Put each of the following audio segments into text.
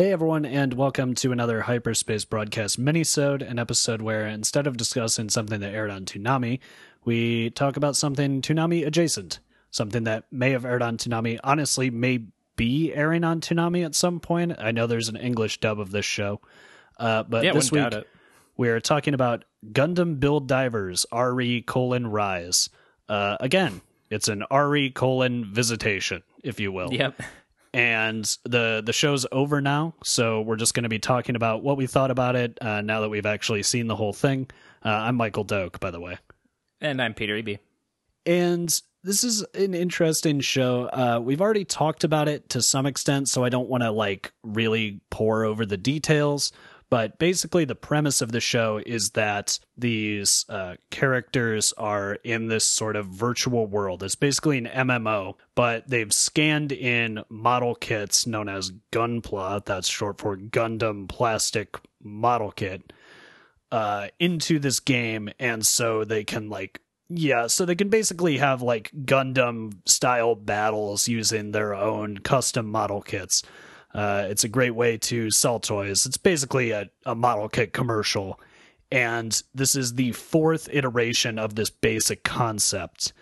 Hey everyone, and welcome to another Hyperspace Broadcast minisode, an episode where instead of discussing something that aired on Toonami, we talk about something Toonami adjacent, something that may have aired on Toonami, honestly may be airing on Toonami at some point. I know there's an English dub of this show, uh, but Yeah, this week it. we're talking about Gundam Build Divers RE colon Rise. Uh, again, it's an RE colon visitation, if you will Yep. And the the show's over now so we're just going to be talking about what we thought about it uh, now that we've actually seen the whole thing. Uh, i'm michael doak by the way. And I'm Peter Eby. and this is an interesting show. Uh, we've already talked about it to some extent so i don't want to like really pour over the details but basically the premise of the show is that these uh, characters are in this sort of virtual world. It's basically an mmo but they've scanned in model kits known as gunpla. That's short for gundam plastic model kit uh, into this game, and so they can like yeah, so they can basically have like Gundam style battles using their own custom model kits. Uh, it's a great way to sell toys. It's basically a, a model kit commercial. And this is the fourth iteration of this basic concept.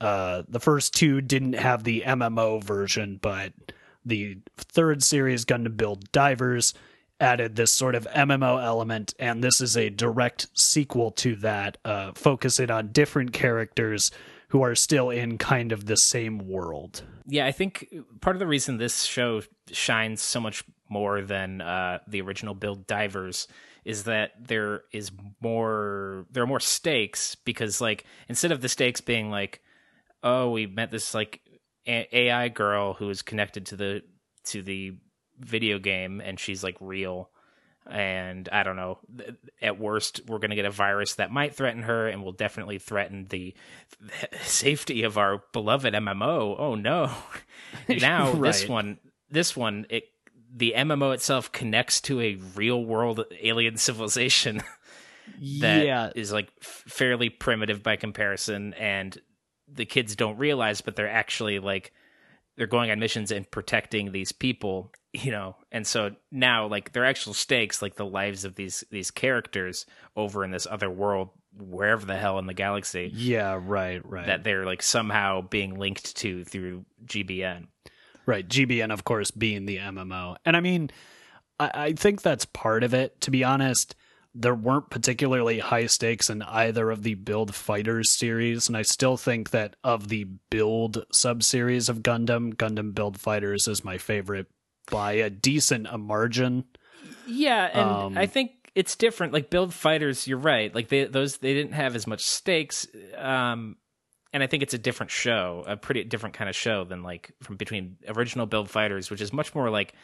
Uh, the first two didn't have the MMO version, but the third series, Gundam Build Divers, added this sort of MMO element, and this is a direct sequel to that, uh, focusing on different characters who are still in kind of the same world. Yeah, I think part of the reason this show shines so much more than uh, the original Build Divers is that there is more there are more stakes because like instead of the stakes being like oh we met this like A- AI girl who is connected to the to the video game and she's like real and I don't know. At worst, we're going to get a virus that might threaten her, and will definitely threaten the safety of our beloved MMO. Oh no! now this one, this one, it the MMO itself connects to a real world alien civilization that is yeah, like f- fairly primitive by comparison, and the kids don't realize, but they're actually like they're going on missions and protecting these people you know and so now like their actual stakes like the lives of these these characters over in this other world wherever the hell in the galaxy yeah, right, right. that they're like somehow being linked to through gbn Right, GBN, of course, being the MMO. And I mean, I, I think that's part of it. To be honest, there weren't particularly high stakes in either of the Build Fighters series. And I still think that of the Build sub series of Gundam, Gundam Build Fighters is my favorite by a decent a margin. yeah and Um, i think it's different like build fighters you're right like they those they didn't have as much stakes um and I think it's a different show, a pretty different kind of show than like from between original Build Fighters, which is much more like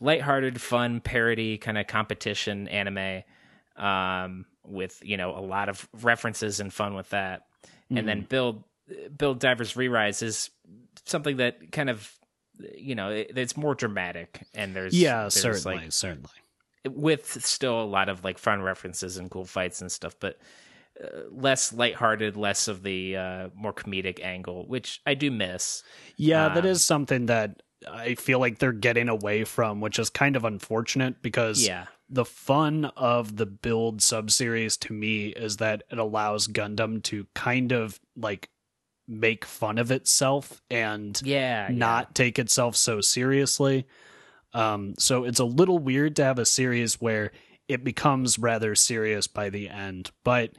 lighthearted, fun parody kind of competition anime, um, with you know a lot of references and fun with that. And then Build Build Divers Re-Rise is something that kind of you know it, it's more dramatic and there's Yeah, there's, certainly, like certainly. with still a lot of like fun references and cool fights and stuff, but uh, less lighthearted, less of the uh, more comedic angle, which I do miss. Yeah, that Um, is something that I feel like they're getting away from, which is kind of unfortunate because Yeah, the fun of the build subseries to me is that it allows Gundam to kind of like make fun of itself and yeah, not take itself so seriously. Um, so it's a little weird to have a series where it becomes rather serious by the end. But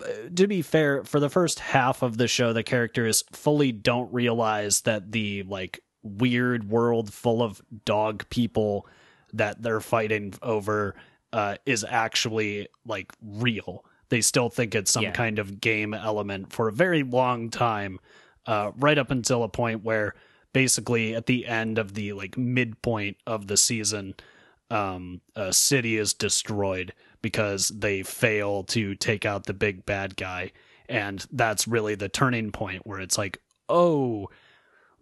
uh, to be fair, for the first half of the show, the characters fully don't realize that the like weird world full of dog people that they're fighting over uh, is actually like real. They still think it's some Yeah. kind of game element for a very long time, uh, right up until a point where basically at the end of the like midpoint of the season, um, a city is destroyed because they fail to take out the big bad guy, and that's really the turning point where it's like, oh,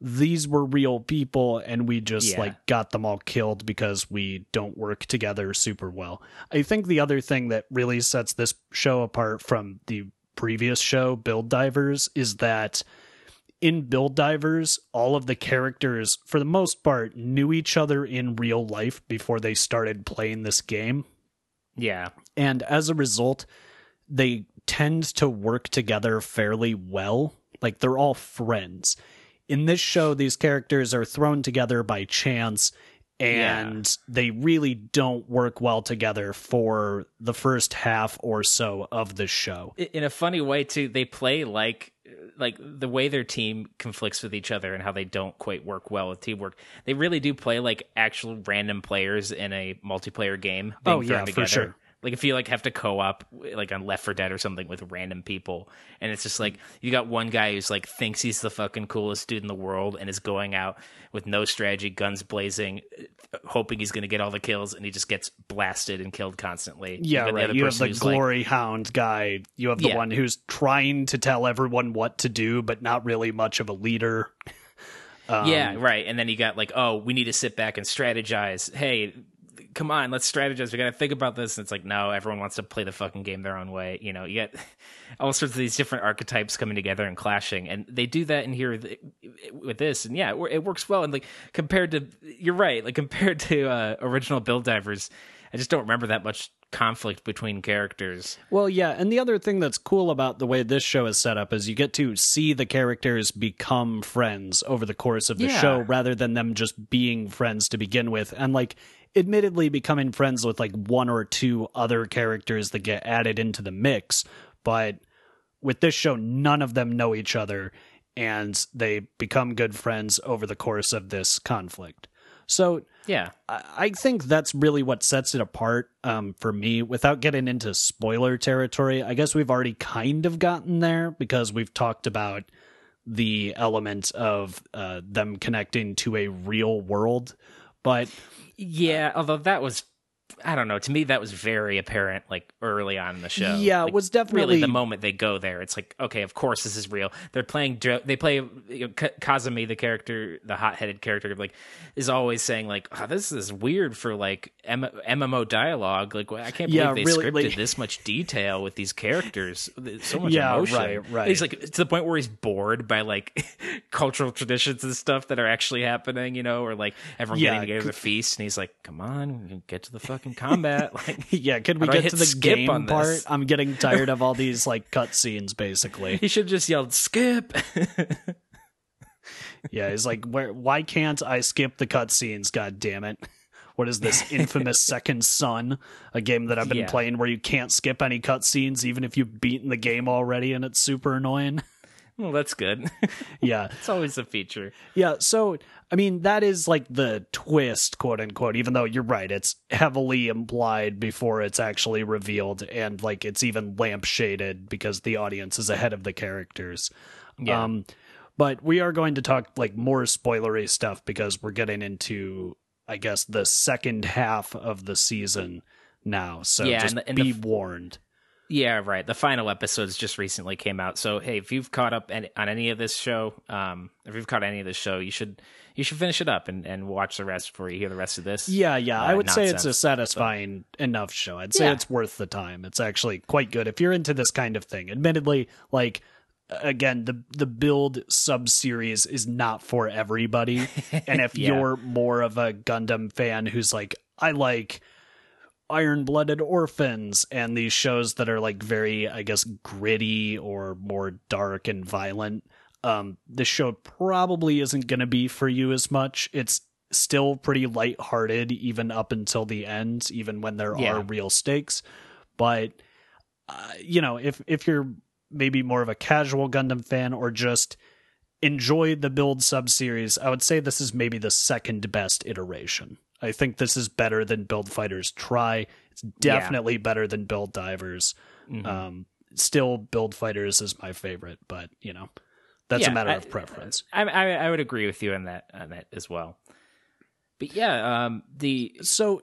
these were real people and we just Yeah. like got them all killed because we don't work together super well. I think the other thing that really sets this show apart from the previous show Build Divers is that in Build Divers, all of the characters, for the most part, knew each other in real life before they started playing this game. Yeah. And as a result, they tend to work together fairly well. Like they're all friends. In this show, these characters are thrown together by chance and yeah. they really don't work well together for the first half or so of the show. In a funny way too, they play like like the way their team conflicts with each other and how they don't quite work well with teamwork. They really do play like actual random players in a multiplayer game. oh yeah, together. for sure. Like if you like have to co-op like on Left 4 Dead or something with random people, and it's just like you got one guy who's like thinks he's the fucking coolest dude in the world and is going out with no strategy, guns blazing, hoping he's going to get all the kills, and he just gets blasted and killed constantly. Yeah, you right. You have the glory like, hound guy. You have the yeah. one who's trying to tell everyone what to do, but not really much of a leader. Um, yeah, right. And then you got like, oh, we need to sit back and strategize. Hey, come on, let's strategize. We got to think about this. And it's like, no, everyone wants to play the fucking game their own way. You know, you get all sorts of these different archetypes coming together and clashing. And they do that in here with this. And yeah, it works well. And like compared to, you're right, like compared to uh, original Build Divers, I just don't remember that much conflict between characters. Well, yeah, and the other thing that's cool about the way this show is set up is you get to see the characters become friends over the course of the yeah. show rather than them just being friends to begin with. And like admittedly becoming friends with like one or two other characters that get added into the mix, but with this show, none of them know each other and they become good friends over the course of this conflict. So, yeah, I think that's really what sets it apart um, for me. Without getting into spoiler territory, I guess we've already kind of gotten there because we've talked about the element of uh, them connecting to a real world. But uh, yeah, although that was I don't know. To me, that was very apparent, like early on in the show. Yeah, like, it was definitely really the moment they go there. It's like, okay, of course this is real. They're playing. They play you know, Kazami, the character, the hot-headed character, of like is always saying like, oh, "This is weird for like M- MMO dialogue. Like, I can't believe yeah, they really, scripted like... this much detail with these characters, so much yeah, emotion. Right, right. He's like to the point where he's bored by like cultural traditions and stuff that are actually happening, you know, or like everyone yeah, getting together to feast, and he's like, "Come on, get to the fucking fucking Like, yeah, could we get to the game part? I'm getting tired of all these like cutscenes. Basically, he should just yelled skip. yeah, he's like, where? Why can't I skip the cutscenes? God damn it! What is this infamous Second Son, a game that I've been yeah. playing where you can't skip any cutscenes even if you've beaten the game already, and it's super annoying. Well, that's good. yeah. It's always a feature. Yeah. So, I mean, that is like the twist, quote unquote, even though you're right. It's heavily implied before it's actually revealed. And like it's even lampshaded because the audience is ahead of the characters. Yeah. Um, but we are going to talk like more spoilery stuff because we're getting into, I guess, the second half of the season now. So yeah, just and the, and be the, warned. Yeah, right. The final episodes just recently came out. So hey, if you've caught up on any of this show, um, if you've caught any of this show, you should you should finish it up and, and watch the rest before you hear the rest of this. Yeah, yeah. Uh, I would nonsense. say it's a satisfying but, enough show. I'd say yeah. it's worth the time. It's actually quite good if you're into this kind of thing. Admittedly, like again, the the build sub series is not for everybody. and if yeah. you're more of a Gundam fan who's like, I like Iron Blooded Orphans and these shows that are like very, I guess, gritty or more dark and violent. Um, this show probably isn't going to be for you as much. It's still pretty lighthearted, even up until the end, even when there yeah. are real stakes. But uh, you know, if if you're maybe more of a casual Gundam fan or just enjoy the build sub series, I would say this is maybe the second best iteration. I think this is better than Build Fighters Try. It's definitely yeah. better than Build Divers. Mm-hmm. Um, still, Build Fighters is my favorite, but you know, that's yeah, a matter I, of preference. I, I, I would agree with you on that on that as well. But yeah, um, the so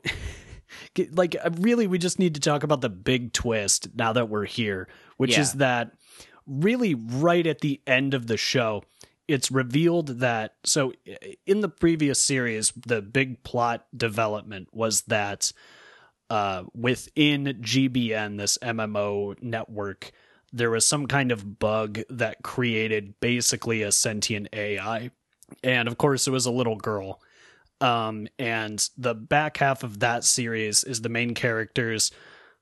like uh, really, we just need to talk about the big twist now that we're here, which yeah. is that really right at the end of the show it's revealed that so in the previous series the big plot development was that uh, within GBN this MMO network there was some kind of bug that created basically a sentient AI. And of course, it was a little girl. Um, and the back half of that series is the main characters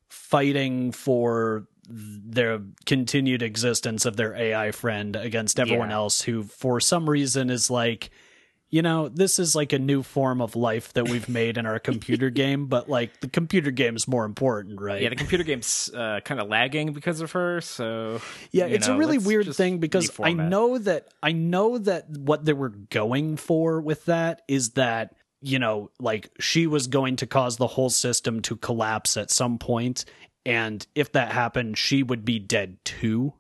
fighting for their continued existence of their AI friend against everyone Yeah. else who, for some reason, is like, you know, this is like a new form of life that we've made in our computer game, but like the computer game is more important, right? Yeah, the computer game's uh, kind of lagging because of her. So Yeah, it's know, a really weird thing because I know that I know that what they were going for with that is that you know, like she was going to cause the whole system to collapse at some point, and if that happened, she would be dead too.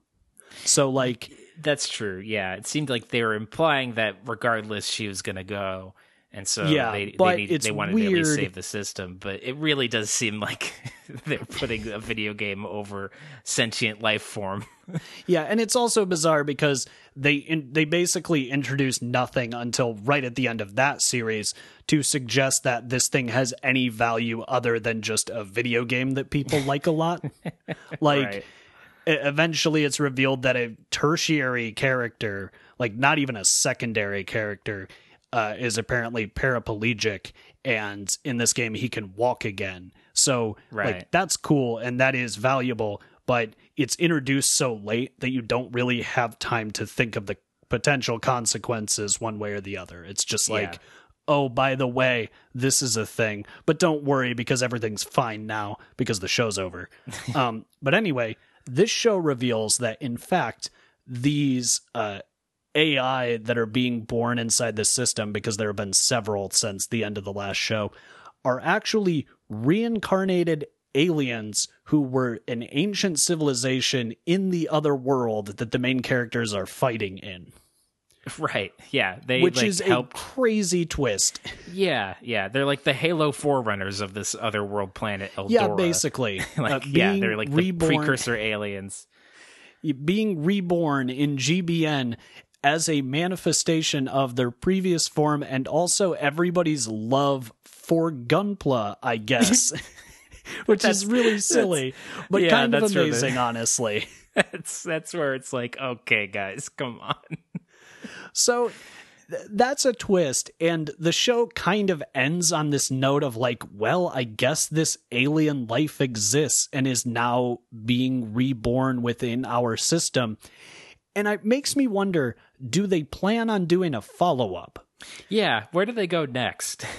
So like That's true. Yeah, it seemed like they were implying that regardless, she was going to go, and so Yeah, they but they, need, they wanted to at least save the system. But it really does seem like they're putting a video game over sentient life form. Yeah, and it's also bizarre because they in, they basically introduce nothing until right at the end of that series to suggest that this thing has any value other than just a video game that people like a lot. Like Right. eventually it's revealed that a tertiary character, like not even a secondary character, uh, is apparently paraplegic and in this game he can walk again. So Right. like that's cool and that is valuable, but it's introduced so late that you don't really have time to think of the potential consequences one way or the other. It's just like Yeah. Oh, by the way, this is a thing, but don't worry because everything's fine now because the show's over. um, but anyway, this show reveals that in fact these uh, AI that are being born inside the system, because there have been several since the end of the last show, are actually reincarnated aliens who were an ancient civilization in the other world that the main characters are fighting in, right? Yeah, they which like, is help. a crazy twist. Yeah, yeah, they're like the Halo forerunners of this other world planet. Eldora. Yeah, basically, like Uh, yeah, they're like reborn- the precursor aliens. being reborn in GBN as a manifestation of their previous form and also everybody's love for Gunpla, I guess. Which is really silly, but yeah, kind of that's where the- amazing, honestly. That's that's where it's like, okay, guys, come on. So th- that's a twist. And the show kind of ends on this note of like, well, I guess this alien life exists and is now being reborn within our system. And it makes me wonder do they plan on doing a follow up? Yeah, where do they go next?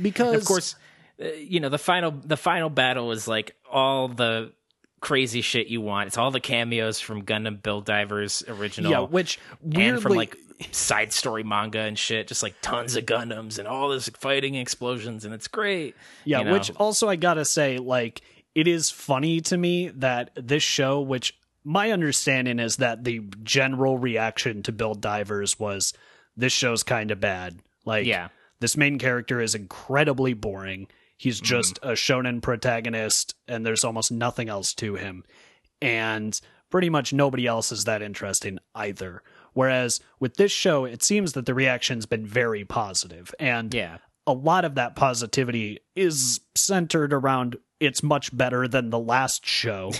Because, of course, Uh, you know the final the final battle is like all the crazy shit you want. It's all the cameos from Gundam Build Divers original. yeah, which weirdly, and from like side story manga and shit, just like tons of Gundams and all this fighting explosions, and it's great. Yeah, you know? which also I gotta say, like, it is funny to me that this show, which my understanding is that the general reaction to Build Divers was this show's kind of bad. Like, Yeah. this main character is incredibly boring. He's Mm-hmm. just a shonen protagonist, and there's almost nothing else to him. And pretty much nobody else is that interesting either. Whereas with this show, it seems that the reaction's been very positive, and yeah, a lot of that positivity is centered around it's much better than the last show.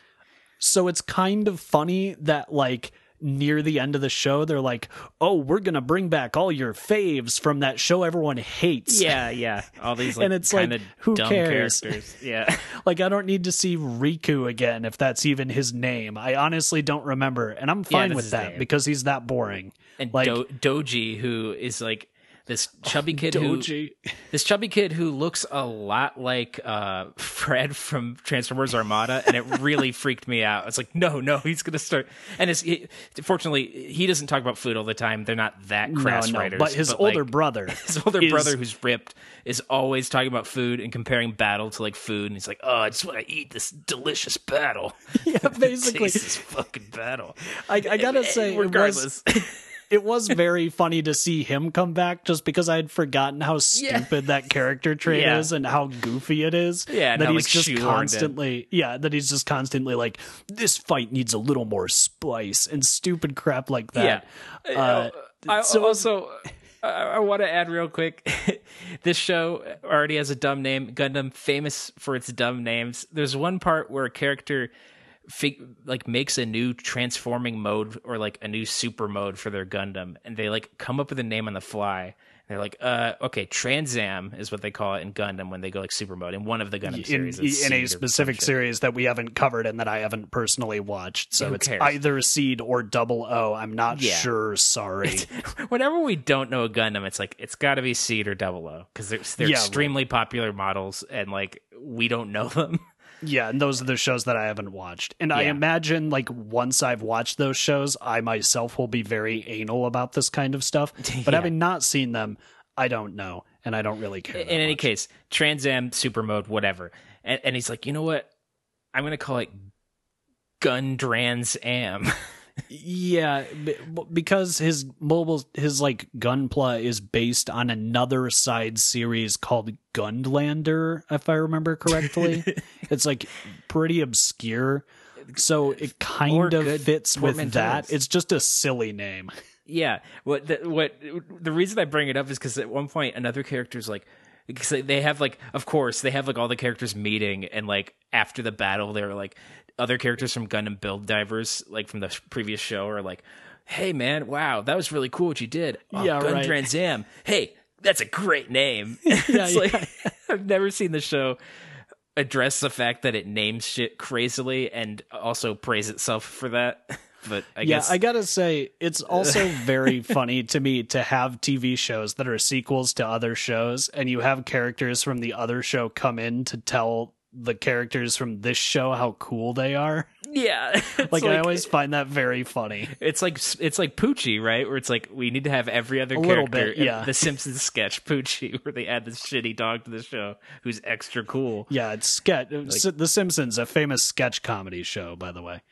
so it's kind of funny that like near the end of the show they're like, "Oh, we're to bring back all your faves from that show everyone hates." yeah, yeah. All these like And it's like, kind of who dumb cares? characters. Yeah, Like I don't need to see Riku again if that's even his name. I honestly don't remember, and I'm fine that's with that because he's that boring. and Like- Do- Doji, who is like this chubby kid who this chubby kid who looks a lot like uh, Fred from Transformers Armada, and it really freaked me out. It's like, no, no, he's gonna start. And it's he, fortunately he doesn't talk about food all the time. They're not that crass no, no, writers. but his like, older brother, his older is- brother who's ripped is always talking about food and comparing battle to like food, and he's like, oh, I just want to eat this delicious battle. yeah, basically, this fucking battle. I, I gotta say, it was, regardless. It was very funny to see him come back just because I had forgotten how Yeah. stupid that character trait Yeah. is and how goofy it is. Yeah, that how, he's like, just in. constantly, yeah, that he's just constantly like, this fight needs a little more spice and stupid crap like that. Yeah. Uh, I so- also I, I want to add real quick. this show already has a dumb name. Gundam, famous for its dumb names. There's one part where a character fig- like makes a new transforming mode or like a new super mode for their Gundam, and they like come up with a name on the fly. They're like, uh, okay, Transam is what they call it in Gundam when they go like super mode in one of the Gundam in, series. it's in a specific series that we haven't covered and that I haven't personally watched. So Who it's cares? either Seed or Double O. I'm not Yeah. sure. Sorry. Whenever we don't know a Gundam, it's like it's got to be Seed or Double O because they're they're Yeah, extremely popular models, and like we don't know them. Yeah, and those are the shows that I haven't watched. And I imagine like once I've watched those shows, I myself will be very anal about this kind of stuff. But Yeah. having not seen them, I don't know, and I don't really care. in any much. case, Trans Am, Super Mode, whatever. And, and he's like, you know what? I'm gonna call it Gundrans Am. Yeah, because his mobile, his like Gunpla is based on another side series called Gundlander, if I remember correctly. it's like pretty obscure, so it kind of fits with that. It's just a silly name. yeah. What the, what the reason I bring it up is because at one point another character's like. Because they have like, of course, they have like all the characters meeting, and like after the battle, they're like other characters from Gundam Build Divers, like from the previous show, are like, "Hey, man, wow, that was really cool what you did." Oh, Yeah, right. Gundrans Am. Hey, that's a great name. Yeah, it's yeah. like I've never seen the show address the fact that it names shit crazily and also praise itself for that. But I yeah, guess I gotta say, it's also very funny to me to have TV shows that are sequels to other shows, and you have characters from the other show come in to tell the characters from this show how cool they are. yeah, it's Like, I always find that very funny. it's like it's like Poochie, right? Where it's like we need to have every other A little character. bit, yeah. The Simpsons sketch Poochie, where they add this shitty dog to the show who's extra cool. Yeah, it's sketch. the Simpsons, a famous sketch comedy show, by the way.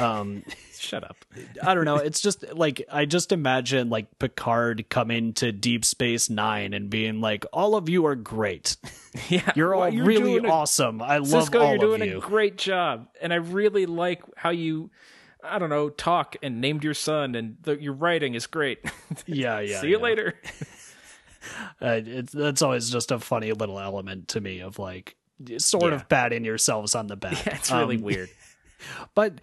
Um, Shut up. I don't know. It's just like I just imagine like Picard coming to Deep Space Nine and being like, "All of you are great. Yeah, You're all well, really doing a- awesome. I love Sisko, all you're doing of you." a great job, and I really like how you, I don't know, talk and named your son, and the, your writing is great. yeah, yeah. See you yeah. later. Uh, it's that's always just a funny little element to me of like sort Yeah. of patting yourselves on the back. Yeah, it's really Um, weird. but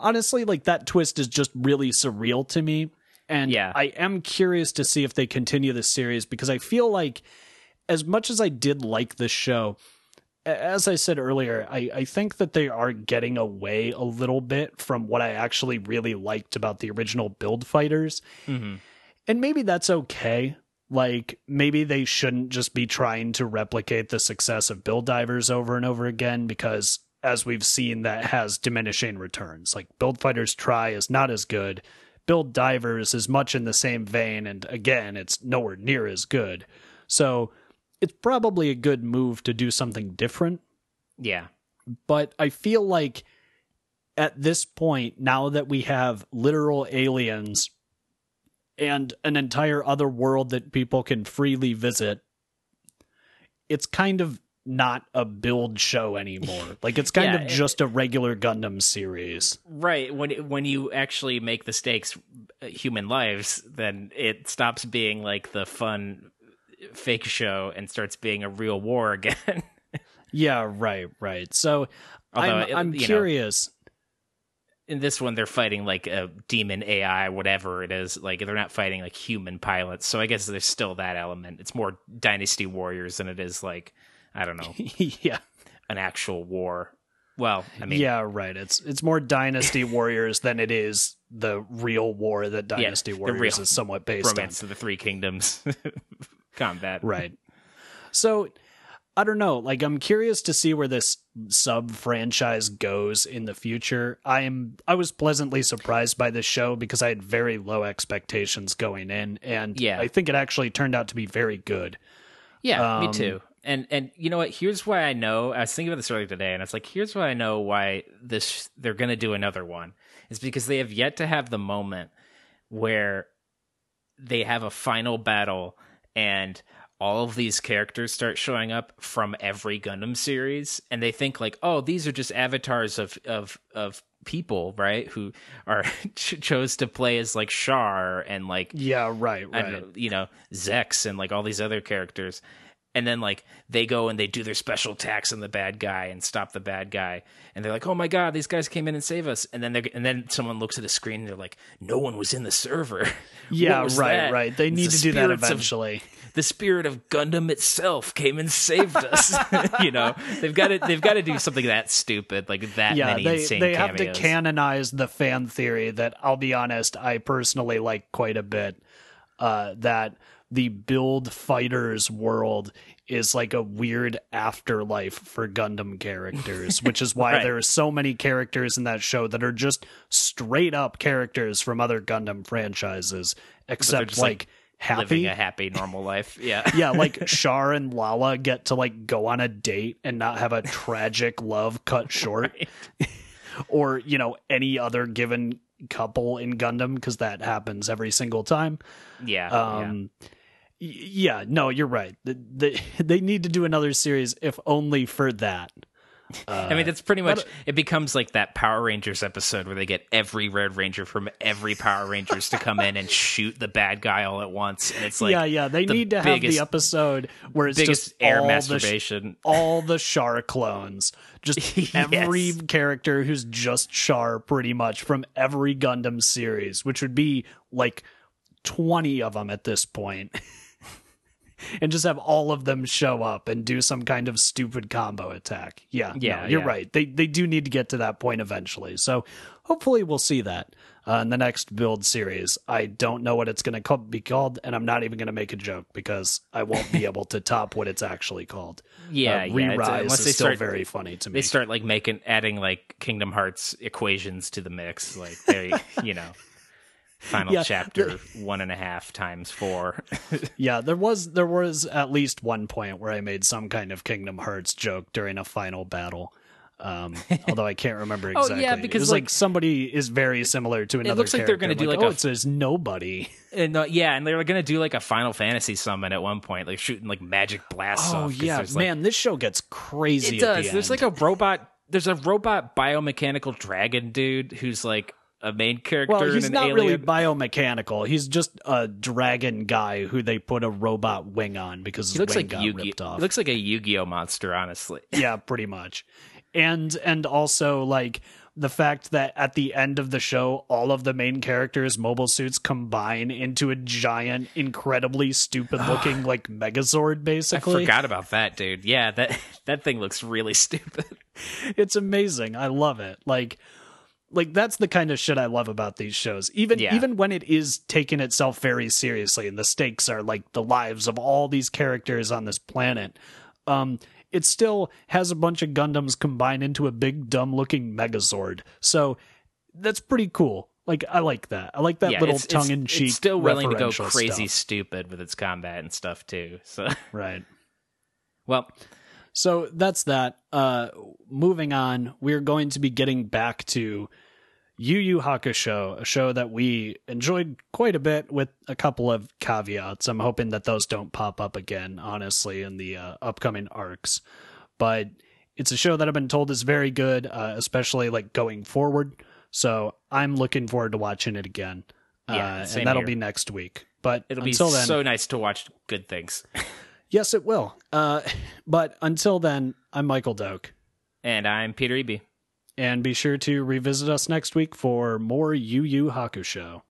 honestly like that twist is just really surreal to me and Yeah. i am curious to see if they continue this series because i feel like as much as i did like this show as i said earlier I, I think that they are getting away a little bit from what i actually really liked about the original build fighters hmm and maybe that's okay. Like maybe they shouldn't just be trying to replicate the success of Build Divers over and over again because as we've seen that has diminishing returns. Like Build Fighters Try is not as good. Build Divers is much in the same vein and again it's nowhere near as good. So it's probably a good move to do something different Yeah, but I feel like at this point, now that we have literal aliens and an entire other world that people can freely visit, it's kind of not a build show anymore. Like it's kind Yeah, of it- just a regular Gundam series. right. When when you actually make the stakes uh, human lives, then it stops being like the fun fake show and starts being a real war again. Yeah, right, right. So Although, I'm, it- I'm you know, curious. in this one they're fighting like a demon AI, whatever it is. Like they're not fighting like human pilots. So I guess there's still that element. It's more Dynasty Warriors than it is like I don't know yeah. an actual war. Well, I mean, yeah, right. It's it's more Dynasty Warriors than it is the real war that Dynasty the Warriors is somewhat based on. romance of the Three Kingdoms combat. Right. So I don't know. Like I'm curious to see where this sub franchise goes in the future. I'm I was pleasantly surprised by this show because I had very low expectations going in and Yeah. I think it actually turned out to be very good. Yeah, me Um, too. And and you know what? Here's why I know. I was thinking about this earlier today, and it's like here's why I know why this they're going to do another one is because they have yet to have the moment where they have a final battle and all of these characters start showing up from every Gundam series, and they think like, oh, these are just avatars of of of people, right? Who are ch- chose to play as like Char and like Yeah, right, right. don't you know, Zechs and like all these other characters. And then like they go and they do their special attacks on the bad guy and stop the bad guy, and they're like, "Oh my god, these guys came in and save us!" And then they and then someone looks at the screen and they're like, "No one was in the server." Yeah, right, that? right. They need the to do that spirits of- eventually. the spirit of Gundam itself came and saved us. you know, they've got to they've got to do something that stupid, like that yeah, many they insane they have to canonize the fan theory that I'll be honest, I personally like quite a bit. Uh, that the build fighters world is like a weird afterlife for Gundam characters, which is why Right. there are so many characters in that show that are just straight up characters from other Gundam franchises, except like, like, living happy. a happy normal life. Yeah, yeah, like Char and Lalah get to like go on a date and not have a tragic love cut short. or, you know, any other given couple in Gundam because that happens every single time. yeah, yeah. Um y- yeah, no, you're right. The, the, they need to do another series if only for that. I mean, that's pretty uh, much. It becomes like that Power Rangers episode where they get every Red Ranger from every Power Rangers to come in and shoot the bad guy all at once, and it's like yeah, yeah, they the need to have the episode where it's just air all the sh- masturbation. all the Char clones. Just every Yes. character who's just Char, pretty much from every Gundam series, which would be like 20 of them at this point. and just have all of them show up and do some kind of stupid combo attack. Yeah, no, Yeah, you're yeah. right. They they do need to get to that point eventually. So hopefully we'll see that uh, in the next build series. I don't know what it's going to be called, and I'm not even going to make a joke because I won't be able to top what it's actually called. Yeah, uh, yeah, Re-Rise unless is they still start- very funny to me. They start like making adding like Kingdom Hearts equations to the mix, like they, you know, final Yeah, chapter one and a half times four. Yeah, there was there was at least one point where I made some kind of Kingdom Hearts joke during a final battle. Um, although I can't remember exactly. Oh, exactly. yeah, it because, was like, like- somebody is very similar to another. It looks like they're character. gonna do like oh, a- it says nobody. and uh, yeah, and they were gonna do like a Final Fantasy summon at one point, like shooting like magic blasts Oh off. 'cause yeah, there's, like- man, this show gets crazy. it does. There's like a robot. There's a robot biomechanical dragon dude who's like a main character. well, he's an not alien. really biomechanical. He's just a dragon guy who they put a robot wing on because He looks like got Yu-Gi. ripped off. He looks like a Yu-Gi-Oh monster, honestly. yeah pretty much and and also like the fact that at the end of the show all of the main characters mobile suits combine into a giant incredibly stupid looking like megazord Basically, I forgot about that, dude. Yeah, that that thing looks really stupid. it's amazing i love it like like that's the kind of shit i love about these shows even Yeah. even when it is taking itself very seriously and the stakes are like the lives of all these characters on this planet um it still has a bunch of gundams combined into a big dumb looking megazord so that's pretty cool like i like that i like that yeah, little it's- tongue-in-cheek It's still willing to go crazy stuff. stupid with its combat and stuff too. So, right well, So that's that. Uh, moving on, we're going to be getting back to Yu Yu Hakusho, a show that we enjoyed quite a bit with a couple of caveats. I'm hoping that those don't pop up again, honestly, in the uh, upcoming arcs. But it's a show that I've been told is very good, uh, especially like going forward. So I'm looking forward to watching it again. Yeah, uh, and that'll here. be next week. But it'll be then, so nice to watch good things. yes, it will. Uh, but until then, I'm Michael Doak. And I'm Peter Eby. And be sure to revisit us next week for more Yu Yu Hakusho.